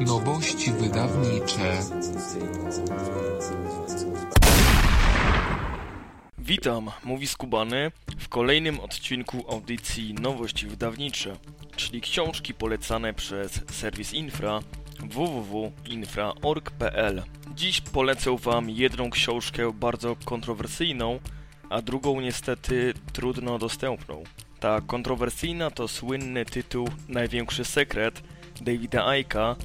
Nowości wydawnicze. Witam, mówi Skubany w kolejnym odcinku audycji Nowości Wydawnicze, czyli książki polecane przez serwis Infra www.infra.org.pl. Dziś polecę Wam jedną książkę bardzo kontrowersyjną, a drugą niestety trudno dostępną. Ta kontrowersyjna to słynny tytuł Największy sekret Davida Aika,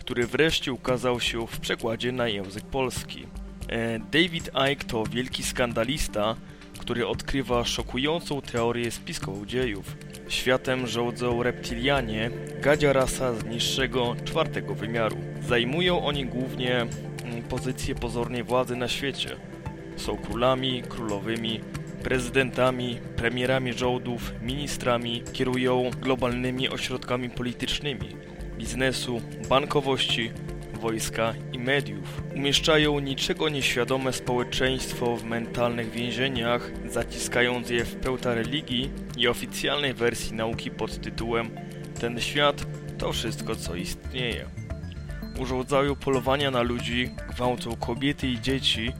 który wreszcie ukazał się w przekładzie na język polski. E, David Icke to wielki skandalista, który odkrywa szokującą teorię spiskową dziejów. Światem rządzą reptilianie, gadzia rasa z niższego, czwartego wymiaru. Zajmują oni głównie mm, pozycję pozornej władzy na świecie. Są królami, królowymi, prezydentami, premierami rządów, ministrami, kierują globalnymi ośrodkami politycznymi, biznesu, bankowości, wojska i mediów. Umieszczają niczego nieświadome społeczeństwo w mentalnych więzieniach, zaciskając je w pełta religii i oficjalnej wersji nauki pod tytułem Ten świat to wszystko, co istnieje. Urządzają polowania na ludzi, gwałcą kobiety i dzieci,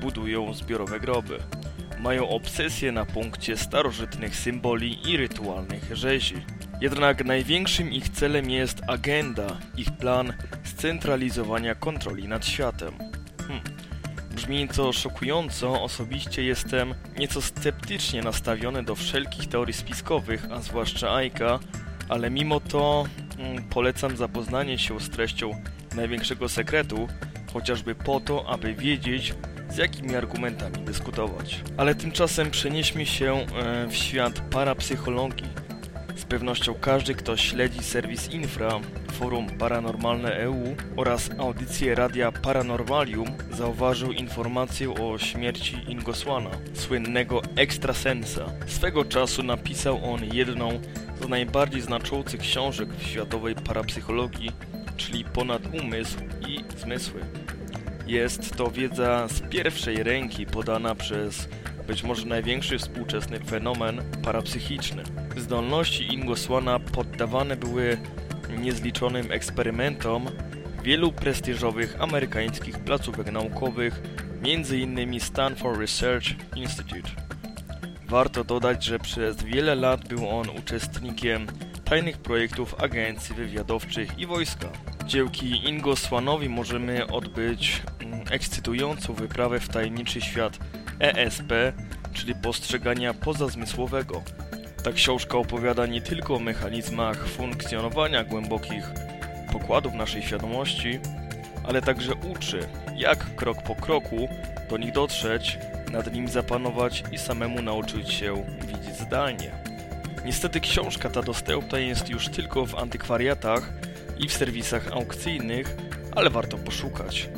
budują zbiorowe groby. Mają obsesję na punkcie starożytnych symboli i rytualnych rzezi. Jednak największym ich celem jest agenda, ich plan scentralizowania kontroli nad światem. Hmm. Brzmi to szokująco, osobiście jestem nieco sceptycznie nastawiony do wszelkich teorii spiskowych, a zwłaszcza Aika, ale mimo to hmm, polecam zapoznanie się z treścią największego sekretu, chociażby po to, aby wiedzieć, z jakimi argumentami dyskutować. Ale tymczasem przenieśmy się e, w świat parapsychologii. Z pewnością każdy, kto śledzi serwis Infra, forum Paranormalne EU oraz audycję radia Paranormalium zauważył informację o śmierci Ingosłana, słynnego ekstrasensa. Swego czasu napisał on jedną z najbardziej znaczących książek w światowej parapsychologii, czyli Ponad umysł i zmysły. Jest to wiedza z pierwszej ręki podana przez być może największy współczesny fenomen parapsychiczny. Zdolności Ingosłana poddawane były niezliczonym eksperymentom wielu prestiżowych amerykańskich placówek naukowych, m.in. Stanford Research Institute. Warto dodać, że przez wiele lat był on uczestnikiem tajnych projektów agencji wywiadowczych i wojska. Dzięki Ingosłanowi możemy odbyć ekscytującą wyprawę w tajemniczy świat ESP, czyli postrzegania pozazmysłowego. Ta książka opowiada nie tylko o mechanizmach funkcjonowania głębokich pokładów naszej świadomości, ale także uczy, jak krok po kroku do nich dotrzeć, nad nimi zapanować i samemu nauczyć się widzieć zdalnie. Niestety książka ta dostępna jest już tylko w antykwariatach i w serwisach aukcyjnych, ale warto poszukać.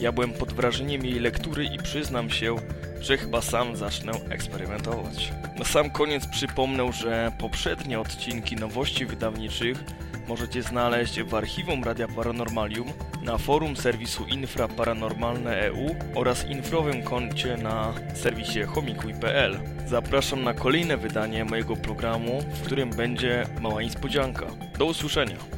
Ja byłem pod wrażeniem jej lektury i przyznam się, że chyba sam zacznę eksperymentować. Na sam koniec przypomnę, że poprzednie odcinki nowości wydawniczych możecie znaleźć w archiwum Radia Paranormalium, na forum serwisu Infra Paranormalne EU oraz infrowym koncie na serwisie homikuj.pl. Zapraszam na kolejne wydanie mojego programu, w którym będzie mała niespodzianka. Do usłyszenia!